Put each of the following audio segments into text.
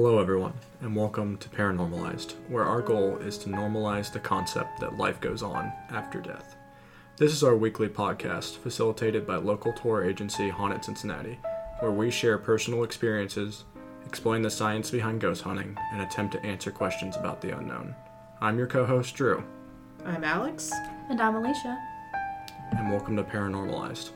Hello, everyone, and welcome to Paranormalized, where our goal is to normalize the concept that life goes on after death. This is our weekly podcast facilitated by local tour agency Haunted Cincinnati, where we share personal experiences, explain the science behind ghost hunting, and attempt to answer questions about the unknown. I'm your co host, Drew, I'm Alex. And I'm Alicia. and welcome to Paranormalized.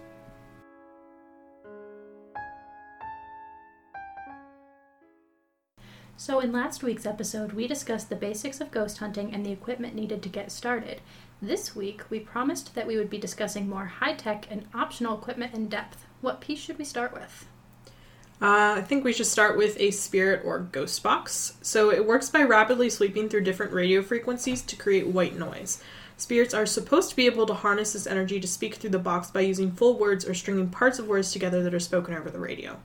So, in last week's episode, we discussed the basics of ghost hunting and the equipment needed to get started. This week, we promised that we would be discussing more high tech and optional equipment in depth. What piece should we start with? Uh, I think we should start with a spirit or ghost box. So it works by rapidly sweeping through different radio frequencies to create white noise. Spirits are supposed to be able to harness this energy to speak through the box by using full words or stringing parts of words together that are spoken over the radio.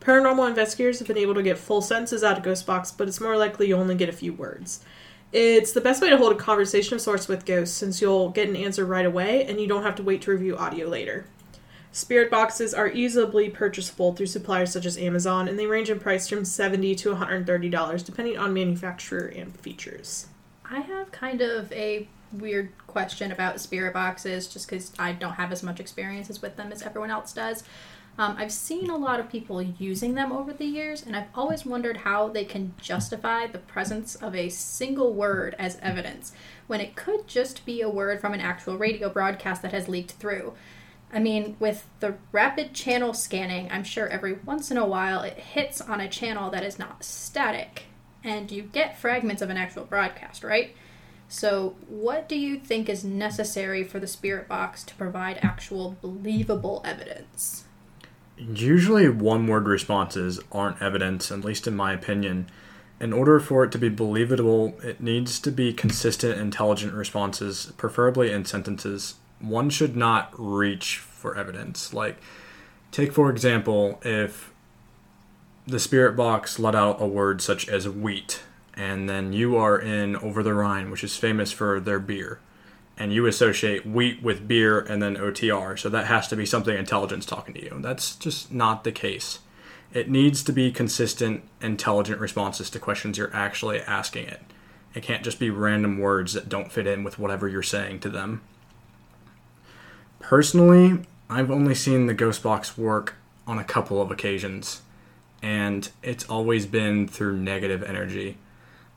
Paranormal investigators have been able to get full sentences out of ghost box, but it's more likely you only get a few words. It's the best way to hold a conversation of sorts with ghosts since you'll get an answer right away and you don't have to wait to review audio later. Spirit boxes are easily purchasable through suppliers such as Amazon, and they range in price from 70 to $130 depending on manufacturer and features. I have kind of a weird question about spirit boxes just because I don't have as much experiences with them as everyone else does. Um, I've seen a lot of people using them over the years, and I've always wondered how they can justify the presence of a single word as evidence when it could just be a word from an actual radio broadcast that has leaked through. I mean, with the rapid channel scanning, I'm sure every once in a while it hits on a channel that is not static, and you get fragments of an actual broadcast, right? So, what do you think is necessary for the spirit box to provide actual believable evidence? Usually, one word responses aren't evidence, at least in my opinion. In order for it to be believable, it needs to be consistent, intelligent responses, preferably in sentences. One should not reach for evidence. Like, take for example, if the spirit box let out a word such as wheat, and then you are in Over the Rhine, which is famous for their beer, and you associate wheat with beer and then OTR, so that has to be something intelligence talking to you. That's just not the case. It needs to be consistent, intelligent responses to questions you're actually asking it. It can't just be random words that don't fit in with whatever you're saying to them. Personally, I've only seen the ghost box work on a couple of occasions, and it's always been through negative energy.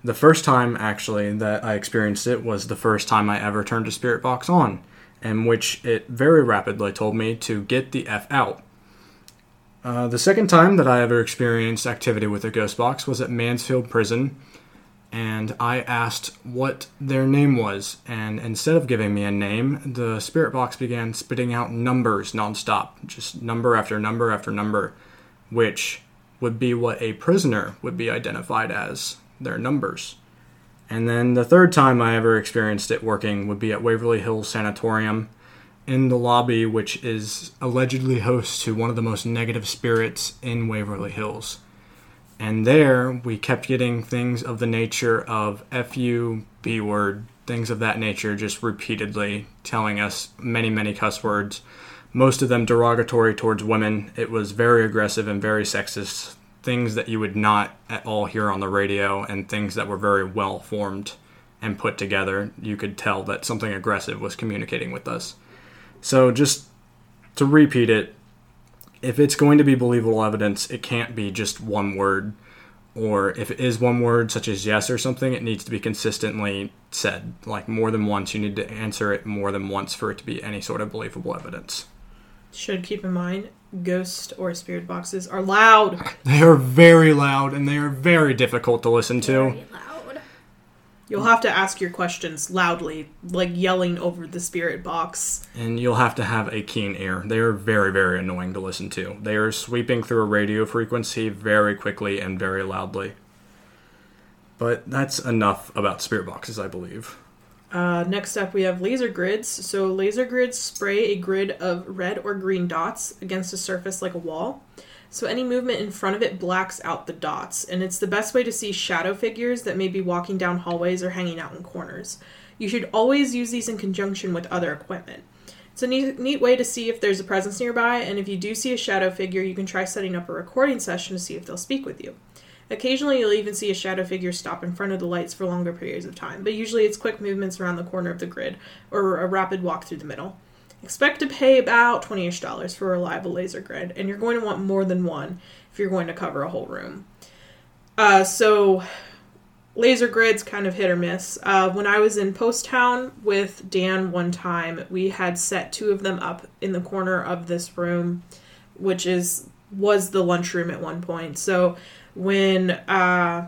The first time, actually, that I experienced it was the first time I ever turned a spirit box on, in which it very rapidly told me to get the F out. Uh, the second time that I ever experienced activity with a ghost box was at Mansfield Prison, and I asked what their name was, and instead of giving me a name, the spirit box began spitting out numbers nonstop, just number after number after number, which would be what a prisoner would be identified as their numbers. And then the third time I ever experienced it working would be at Waverly Hills Sanatorium in the lobby, which is allegedly host to one of the most negative spirits in Waverly Hills. And there we kept getting things of the nature of FU, B word, things of that nature, just repeatedly telling us many, many cuss words. Most of them derogatory towards women. It was very aggressive and very sexist. Things that you would not at all hear on the radio, and things that were very well formed and put together. You could tell that something aggressive was communicating with us. So, just to repeat it, if it's going to be believable evidence, it can't be just one word. Or if it is one word, such as yes or something, it needs to be consistently said. Like more than once, you need to answer it more than once for it to be any sort of believable evidence. Should keep in mind, ghost or spirit boxes are loud. They are very loud and they are very difficult to listen to. Very loud. You'll have to ask your questions loudly, like yelling over the spirit box. And you'll have to have a keen ear. They are very, very annoying to listen to. They are sweeping through a radio frequency very quickly and very loudly. But that's enough about spirit boxes, I believe. Uh, next up, we have laser grids. So, laser grids spray a grid of red or green dots against a surface like a wall. So, any movement in front of it blacks out the dots, and it's the best way to see shadow figures that may be walking down hallways or hanging out in corners. You should always use these in conjunction with other equipment. It's a neat, neat way to see if there's a presence nearby, and if you do see a shadow figure, you can try setting up a recording session to see if they'll speak with you. Occasionally, you'll even see a shadow figure stop in front of the lights for longer periods of time, but usually it's quick movements around the corner of the grid or a rapid walk through the middle. Expect to pay about 20 ish dollars for a reliable laser grid, and you're going to want more than one if you're going to cover a whole room. Uh, so, laser grids kind of hit or miss. Uh, when I was in Poasttown with Dan one time, we had set two of them up in the corner of this room, which is was the lunchroom at one point. So when uh,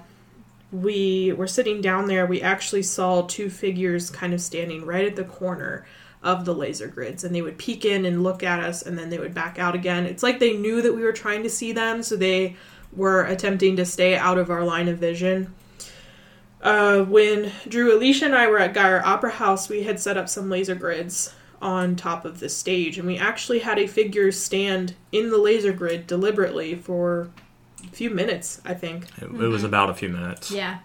we were sitting down there, we actually saw two figures kind of standing right at the corner of the laser grids and they would peek in and look at us and then they would back out again. It's like they knew that we were trying to see them, so they were attempting to stay out of our line of vision. Uh, when Drew, Alicia, and I were at Geyer Opera House, we had set up some laser grids on top of the stage, and we actually had a figure stand in the laser grid deliberately for few minutes, I think. It, it was mm-hmm. about a few minutes. Yeah.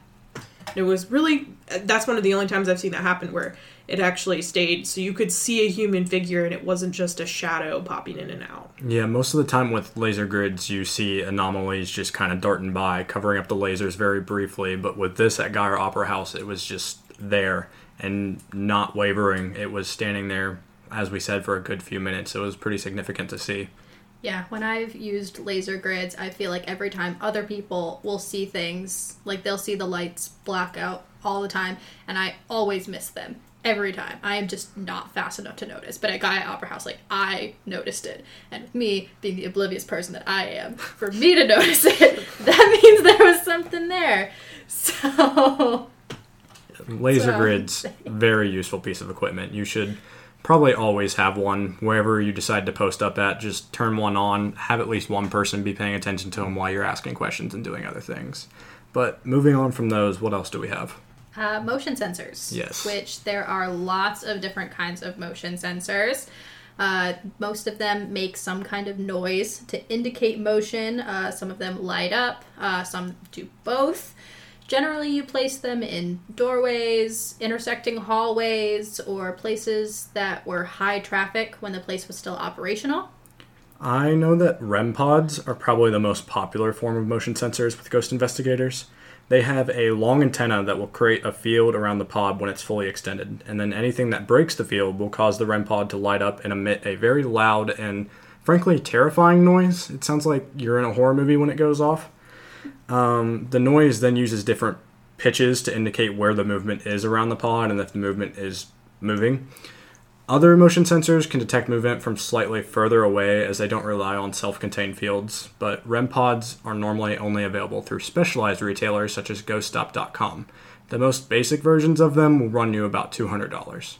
It was really that's one of the only times I've seen that happen where it actually stayed so you could see a human figure and it wasn't just a shadow popping in and out. Yeah, most of the time with laser grids, you see anomalies just kind of darting by, covering up the lasers very briefly. But with this at Geyer Opera House, it was just there and not wavering. It was standing there, as we said, for a good few minutes. It was pretty significant to see. Yeah, when I've used laser grids, I feel like every time other people will see things, like they'll see the lights black out all the time, and I always miss them. Every time. I am just not fast enough to notice. But at Geyer Opera House, like, I noticed it. And with me, being the oblivious person that I am, for me to notice it, that means there was something there. So. Laser So- grids, very useful piece of equipment. You should probably always have one wherever you decide to post up at. Just turn one on, have at least one person be paying attention to them while you're asking questions and doing other things. But moving on from those, what else do we have? Uh, motion sensors. Yes. Which there are lots of different kinds of motion sensors. Uh, most of them make some kind of noise to indicate motion. Uh, some of them light up, uh, some do both. Generally, you place them in doorways, intersecting hallways, or places that were high traffic when the place was still operational. I know that REM pods are probably the most popular form of motion sensors with ghost investigators. They have a long antenna that will create a field around the pod when it's fully extended, and then anything that breaks the field will cause the REM pod to light up and emit a very loud and frankly terrifying noise. It sounds like you're in a horror movie when it goes off. Um, the noise then uses different pitches to indicate where the movement is around the pod and if the movement is moving. Other motion sensors can detect movement from slightly further away as they don't rely on self contained fields, but REM pods are normally only available through specialized retailers such as GhostStop.com. The most basic versions of them will run you about $200.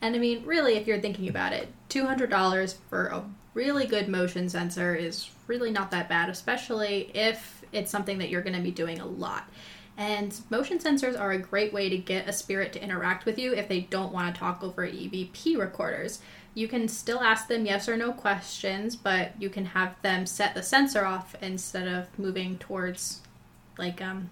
And I mean, really, if you're thinking about it, $200 for a really good motion sensor is really not that bad, especially if it's something that you're going to be doing a lot. And motion sensors are a great way to get a spirit to interact with you if they don't want to talk over EVP recorders. You can still ask them yes or no questions, but you can have them set the sensor off instead of moving towards like um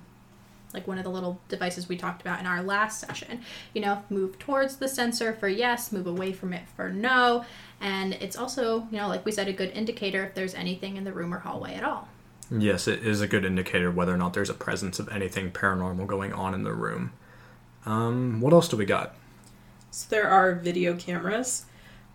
like one of the little devices we talked about in our last session. You know, move towards the sensor for yes, move away from it for no. And it's also, you know, like we said, a good indicator if there's anything in the room or hallway at all. Yes, it is a good indicator whether or not there's a presence of anything paranormal going on in the room. Um, what else do we got? So there are video cameras.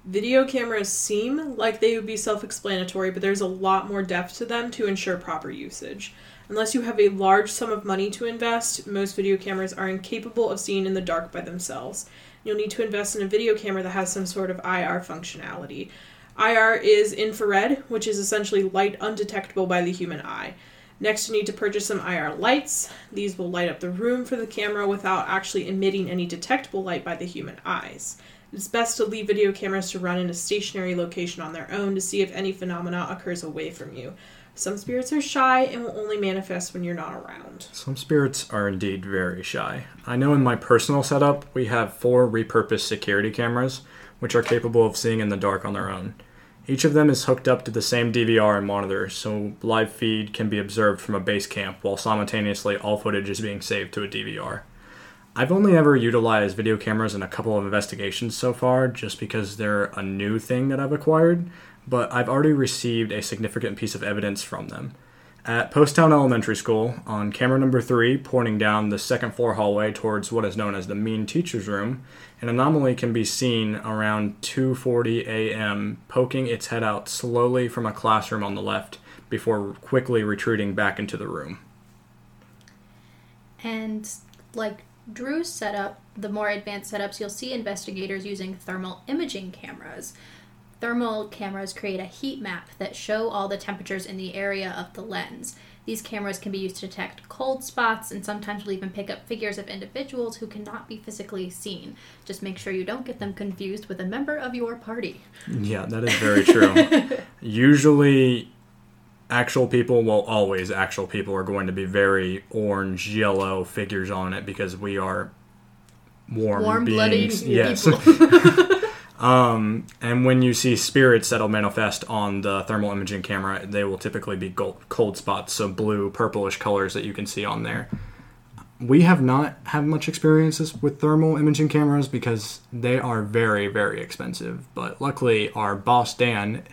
Video cameras seem like they would be self explanatory, but there's a lot more depth to them to ensure proper usage. Unless you have a large sum of money to invest, most video cameras are incapable of seeing in the dark by themselves. You'll need to invest in a video camera that has some sort of IR functionality. IR is infrared, which is essentially light undetectable by the human eye. Next, you need to purchase some IR lights. These will light up the room for the camera without actually emitting any detectable light by the human eyes. It's best to leave video cameras to run in a stationary location on their own to see if any phenomena occurs away from you. Some spirits are shy and will only manifest when you're not around. Some spirits are indeed very shy. I know in my personal setup, we have four repurposed security cameras, which are capable of seeing in the dark on their own. Each of them is hooked up to the same DVR and monitor, so live feed can be observed from a base camp while simultaneously all footage is being saved to a DVR. I've only ever utilized video cameras in a couple of investigations so far, just because they're a new thing that I've acquired, but I've already received a significant piece of evidence from them. At Poasttown Elementary School, on camera number three, pointing down the second floor hallway towards what is known as the mean teacher's room, an anomaly can be seen around 2:40 a.m. poking its head out slowly from a classroom on the left before quickly retreating back into the room. And like Drew's setup, the more advanced setups, you'll see investigators using thermal imaging cameras. Thermal cameras create a heat map that show all the temperatures in the area of the lens. These cameras can be used to detect cold spots and sometimes will even pick up figures of individuals who cannot be physically seen. Just make sure you don't get them confused with a member of your party. Yeah, that is very true. Usually, actual people, well, always actual people are going to be very orange, yellow figures on it because we are warm, Warm-blooded beings. Yes. um, and when you see spirits that'll manifest on the thermal imaging camera, they will typically be gold, cold spots, so blue, purplish colors that you can see on there. We have not had much experiences with thermal imaging cameras because they are very, very expensive. But luckily, our boss Dan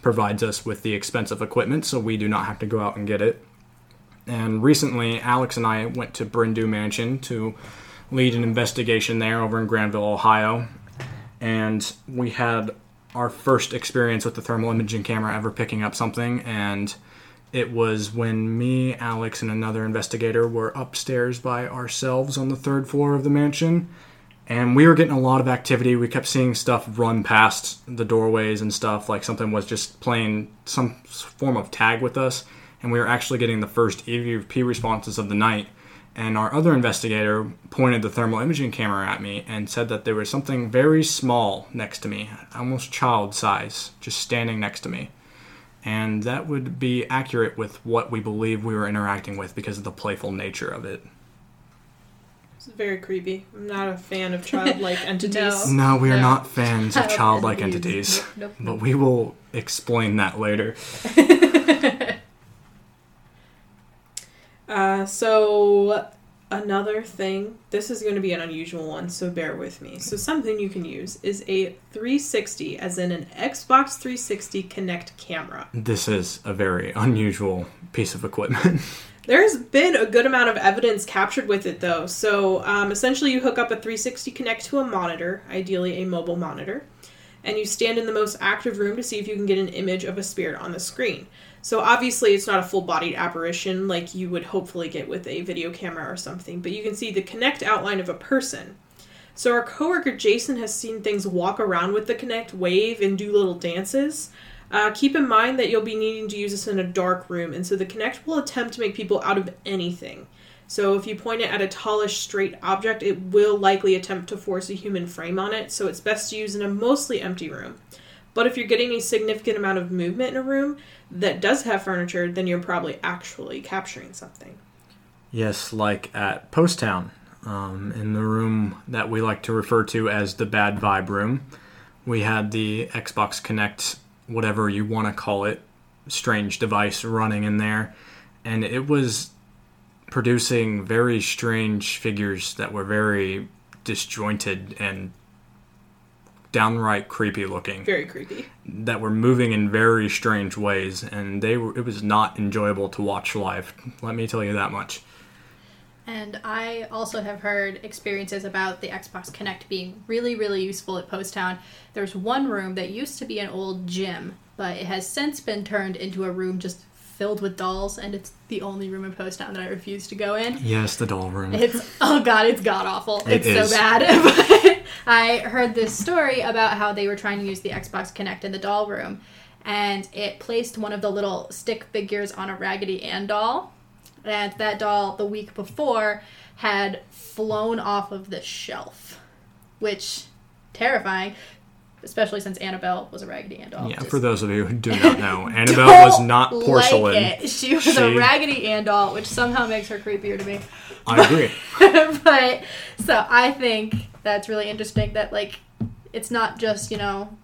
provides us with the expensive equipment, so we do not have to go out and get it. And recently, Alex and I went to Bryn Du Mansion to lead an investigation there over in Granville, Ohio. And we had our first experience with the thermal imaging camera ever picking up something. And it was when me, Alex, and another investigator were upstairs by ourselves on the third floor of the mansion. And we were getting a lot of activity. We kept seeing stuff run past the doorways and stuff, like something was just playing some form of tag with us. And we were actually getting the first EVP responses of the night. And our other investigator pointed the thermal imaging camera at me and said that there was something very small next to me, almost child size, just standing next to me. And that would be accurate with what we believe we were interacting with because of the playful nature of it. It's very creepy. I'm not a fan of childlike entities. No, we are No. not fans of childlike entities. entities, Nope, but nope. we will explain that later. Uh, so another thing, this is going to be an unusual one, so bear with me. So something you can use is a 360, as in an Xbox 360 Kinect camera. This is a very unusual piece of equipment. There's been a good amount of evidence captured with it, though. So um, essentially, you hook up a 360 Kinect to a monitor, ideally a mobile monitor, and you stand in the most active room to see if you can get an image of a spirit on the screen. So obviously, it's not a full bodied apparition like you would hopefully get with a video camera or something, but you can see the Kinect outline of a person. So our coworker Jason has seen things walk around with the Kinect, wave, and do little dances. Uh, keep in mind that you'll be needing to use this in a dark room, and so the Kinect will attempt to make people out of anything. So if you point it at a tallish, straight object, it will likely attempt to force a human frame on it, so it's best to use in a mostly empty room. But if you're getting a significant amount of movement in a room that does have furniture, then you're probably actually capturing something. yes, like at Poasttown, um, in the room that we like to refer to as the bad vibe room, we had the Xbox Kinect, whatever you want to call it, strange device running in there, and it was producing very strange figures that were very disjointed and downright creepy looking. Very creepy. that were moving in very strange ways, and they were. It was not enjoyable to watch live. Let me tell you that much. And I also have heard experiences about the Xbox Kinect being really, really useful at Poasttown. There's one room that used to be an old gym, but it has since been turned into a room just filled with dolls, and it's the only room in Poasttown that I refuse to go in. Yes, the doll room. It's oh god, it's god awful. It It's is. so bad. but I heard this story about how they were trying to use the Xbox Kinect in the doll room, and it placed one of the little stick figures on a Raggedy Ann doll, and that doll the week before had flown off of the shelf, which terrifying. Especially since Annabelle was a Raggedy Ann doll. yeah, Just for those of you who do not know, Annabelle don't was not porcelain. Like it. She was She- a Raggedy Ann doll, which somehow makes her creepier to me. I agree. but so I think that's really interesting that like it's not just you know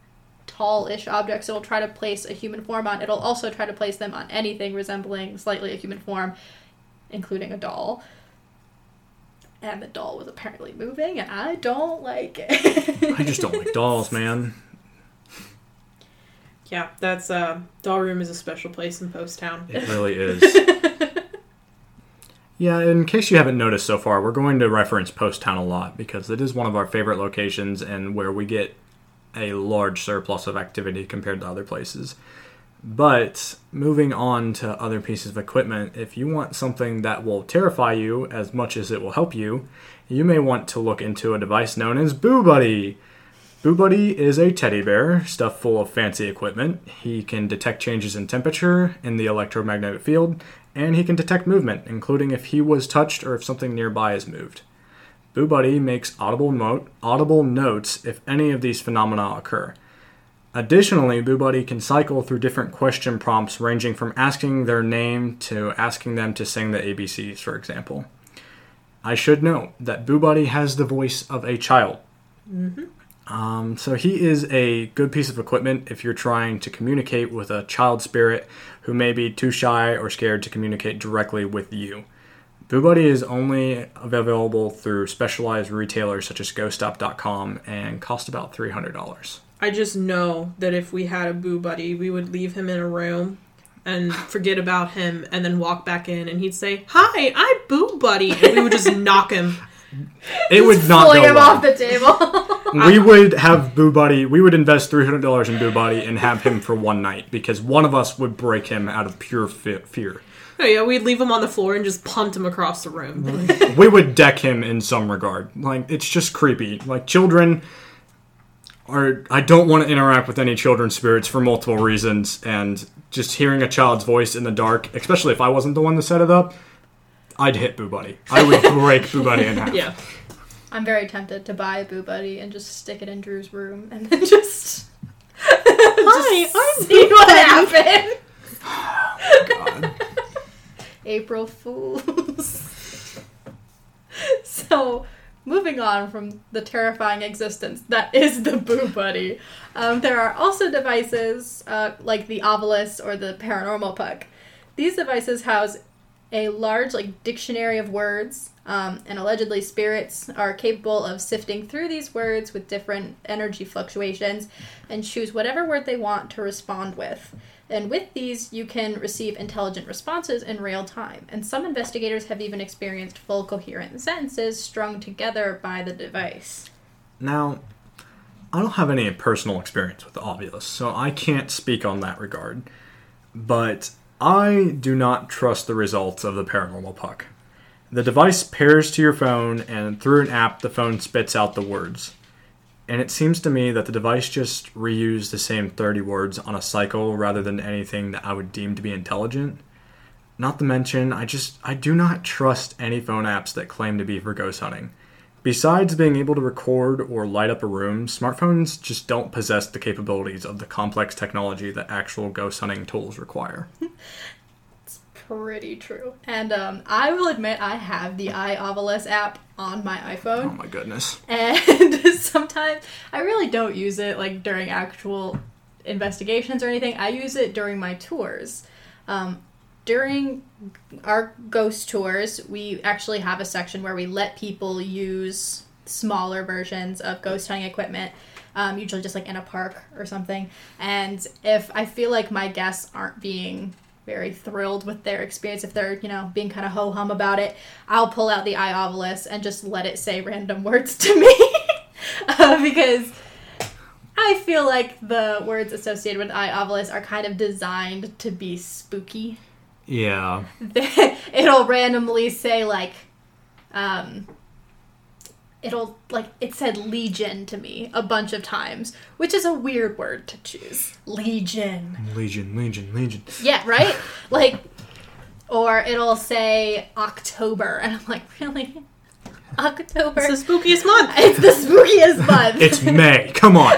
tall-ish objects it'll try to place a human form on it'll also try to place them on anything resembling slightly a human form including a doll and the doll was apparently moving and i don't like it I just don't like dolls, man. Yeah, that's uh, doll room is a special place in Poasttown. It really is. yeah, in case you haven't noticed so far, we're going to reference Poasttown a lot because it is one of our favorite locations and where we get a large surplus of activity compared to other places. But moving on to other pieces of equipment, if you want something that will terrify you as much as it will help you, you may want to look into a device known as Boo Buddy. Boo Buddy is a teddy bear stuffed full of fancy equipment. He can detect changes in temperature in the electromagnetic field, and he can detect movement, including if he was touched or if something nearby is moved. Boo Buddy makes audible, mo- audible notes if any of these phenomena occur. Additionally, Boo Buddy can cycle through different question prompts ranging from asking their name to asking them to sing the ABCs, for example. I should note that Boo Buddy has the voice of a child. Um, so he is a good piece of equipment if you're trying to communicate with a child spirit who may be too shy or scared to communicate directly with you. Boo Buddy is only available through specialized retailers such as GhostStop.com and cost about $300. I just know that if we had a Boo Buddy, we would leave him in a room and forget about him and then walk back in and he'd say, Hi, I'm Boo Buddy. And we would just knock him. It would not Pulling go him well. off the table. we would have Boo Buddy. We would invest three hundred dollars in Boo Buddy and have him for one night because one of us would break him out of pure fe- fear. Oh, yeah, we'd leave him on the floor and just punt him across the room. We would deck him in some regard. Like it's just creepy. Like children are. I don't want to interact with any children spirits for multiple reasons, and just hearing a child's voice in the dark, especially if I wasn't the one to set it up, I'd hit Boo Buddy. I would break Boo Buddy in half. yeah. I'm very tempted to buy a Boo Buddy and just stick it in Drew's room and then just. Hi, I'm see Boo what Buddy. happened. Oh, God. April Fools. so, moving on from the terrifying existence that is the Boo Buddy, um, there are also devices uh, like the Ovilus or the Paranormal Puck. These devices house a large like dictionary of words, um, and allegedly spirits are capable of sifting through these words with different energy fluctuations and choose whatever word they want to respond with. And with these, you can receive intelligent responses in real time. And some investigators have even experienced full coherent sentences strung together by the device. Now, I don't have any personal experience with the Ovilus, so I can't speak on that regard. But I do not trust the results of the paranormal puck. The device pairs to your phone, and through an app, the phone spits out the words. And it seems to me that the device just reused the same 30 words on a cycle rather than anything that I would deem to be intelligent. Not to mention, I just I do not trust any phone apps that claim to be for ghost hunting. Besides being able to record or light up a room, smartphones just don't possess the capabilities of the complex technology that actual ghost hunting tools require. Pretty true. And um, I will admit, I have the iOvilus app on my iPhone. Oh my goodness. And sometimes I really don't use it like during actual investigations or anything. I use it during my tours. Um, during our ghost tours, we actually have a section where we let people use smaller versions of ghost hunting equipment, um, usually just like in a park or something. And if I feel like my guests aren't being very thrilled with their experience, if they're, you know, being kind of ho hum about it, I'll pull out the iOvilus and just let it say random words to me. uh, because I feel like the words associated with iOvilus are kind of designed to be spooky. Yeah. it'll randomly say like um it'll like it said legion to me a bunch of times which is a weird word to choose legion Legion, Legion, Legion. yeah right like or it'll say october and i'm like really october It's the spookiest month. it's the spookiest month It's May. Come on.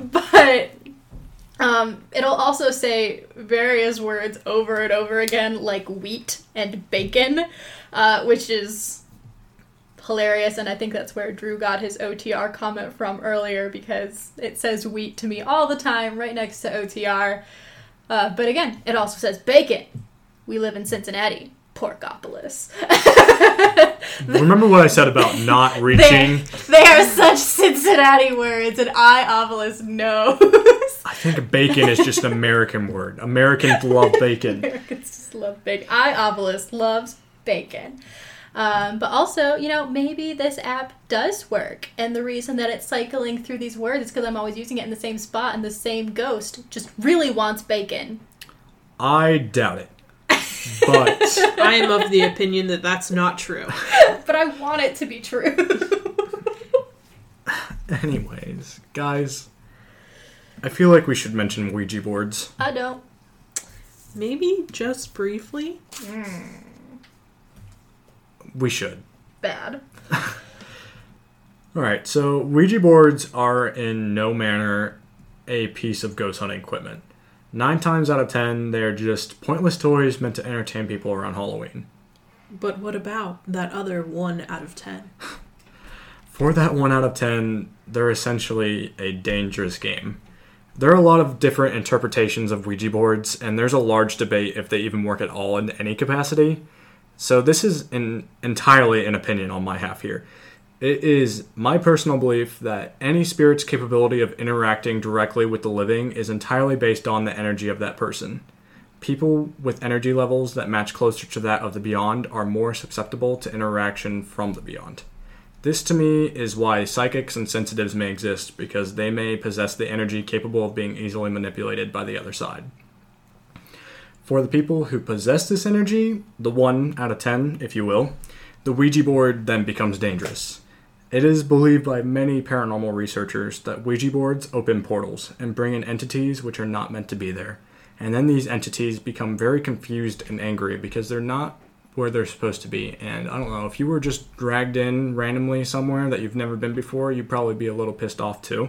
but um, it'll also say various words over and over again, like wheat and bacon, uh, which is hilarious. And I think that's where Drew got his OTR comment from earlier because it says wheat to me all the time, right next to OTR. Uh, but again, it also says bacon. We live in Cincinnati. Porkopolis. Remember what I said about not reaching? they, are such Cincinnati words, and I, Ovilus, knows. I think bacon is just an American word. Americans love bacon. Americans just love bacon. iOvilus loves bacon. Um, but also, you know, maybe this app does work, and the reason that it's cycling through these words is because I'm always using it in the same spot, and the same ghost just really wants bacon. I doubt it. But I am of the opinion that that's not true. But I want it to be true. anyways, guys, I feel like we should mention Ouija boards. I don't. Maybe just briefly. We should. Bad. All right, so Ouija boards are in no manner a piece of ghost hunting equipment. Nine times out of ten, they're just pointless toys meant to entertain people around Halloween. But what about that other one out of ten? For that one out of ten, they're essentially a dangerous game. There are a lot of different interpretations of Ouija boards, and there's a large debate if they even work at all in any capacity. So this is an, entirely an opinion on my half here. It is my personal belief that any spirit's capability of interacting directly with the living is entirely based on the energy of that person. People with energy levels that match closer to that of the beyond are more susceptible to interaction from the beyond. This to me is why psychics and sensitives may exist because they may possess the energy capable of being easily manipulated by the other side. For the people who possess this energy, the 1 out of 10, if you will, the Ouija board then becomes dangerous. It is believed by many paranormal researchers that Ouija boards open portals and bring in entities which are not meant to be there. And then these entities become very confused and angry because they're not where they're supposed to be. And I don't know, if you were just dragged in randomly somewhere that you've never been before, you'd probably be a little pissed off too.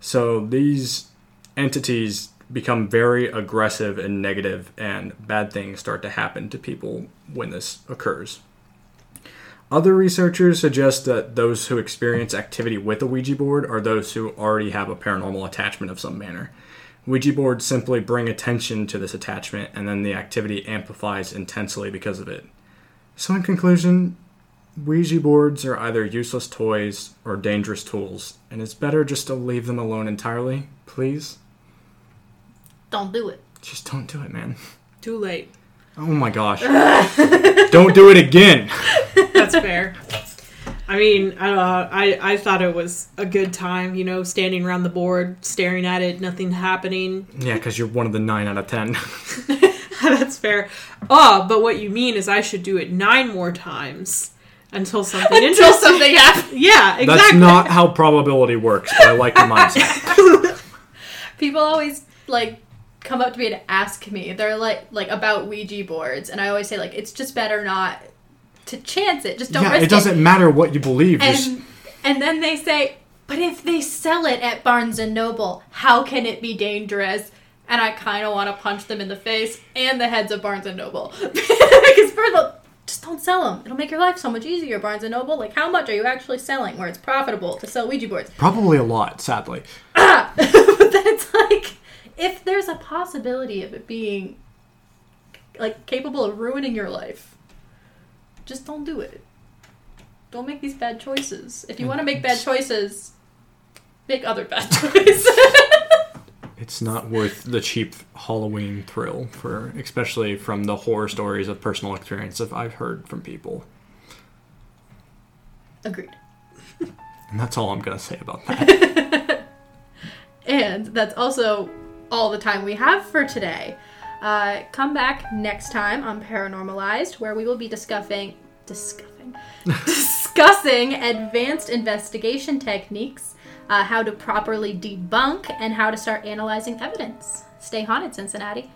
So these entities become very aggressive and negative, and bad things start to happen to people when this occurs. Other researchers suggest that those who experience activity with a Ouija board are those who already have a paranormal attachment of some manner. Ouija boards simply bring attention to this attachment, and then the activity amplifies intensely because of it. So, in conclusion, Ouija boards are either useless toys or dangerous tools, and it's better just to leave them alone entirely, please. Don't do it. Just don't do it, man. Too late. Oh my gosh. don't do it again. That's fair. I mean, uh, I I thought it was a good time, you know, standing around the board, staring at it, nothing happening. Yeah, because you're one of the 9 out of 10. That's fair. Oh, but what you mean is I should do it nine more times until something Until interesting. something happens. Yeah, exactly. That's not how probability works, but I like your mindset. People always like come up to me and ask me. They're like like about Ouija boards, and I always say like it's just better not to chance it. Just don't yeah, risk it doesn't matter what you believe. Just And and then they say, but if they sell it at Barnes and Noble, how can it be dangerous? And I kind of want to punch them in the face and the heads of Barnes and Noble because first of all. Just don't sell them. It'll make your life so much easier, Barnes and Noble. Like, how much are you actually selling where it's profitable to sell Ouija boards? probably a lot, sadly. Ah! but then it's like if there's a possibility of it being like capable of ruining your life just don't do it. Don't make these bad choices. If you mm. want to make bad choices make other bad choices. It's not worth the cheap Halloween thrill for especially from the horror stories of personal experience that I've heard from people. agreed. And that's all I'm gonna say about that. and that's also all the time we have for today. Uh, come back next time on paranormalized where we will be discussing discussing discussing advanced investigation techniques uh, how to properly debunk and how to start analyzing evidence. Stay haunted cincinnati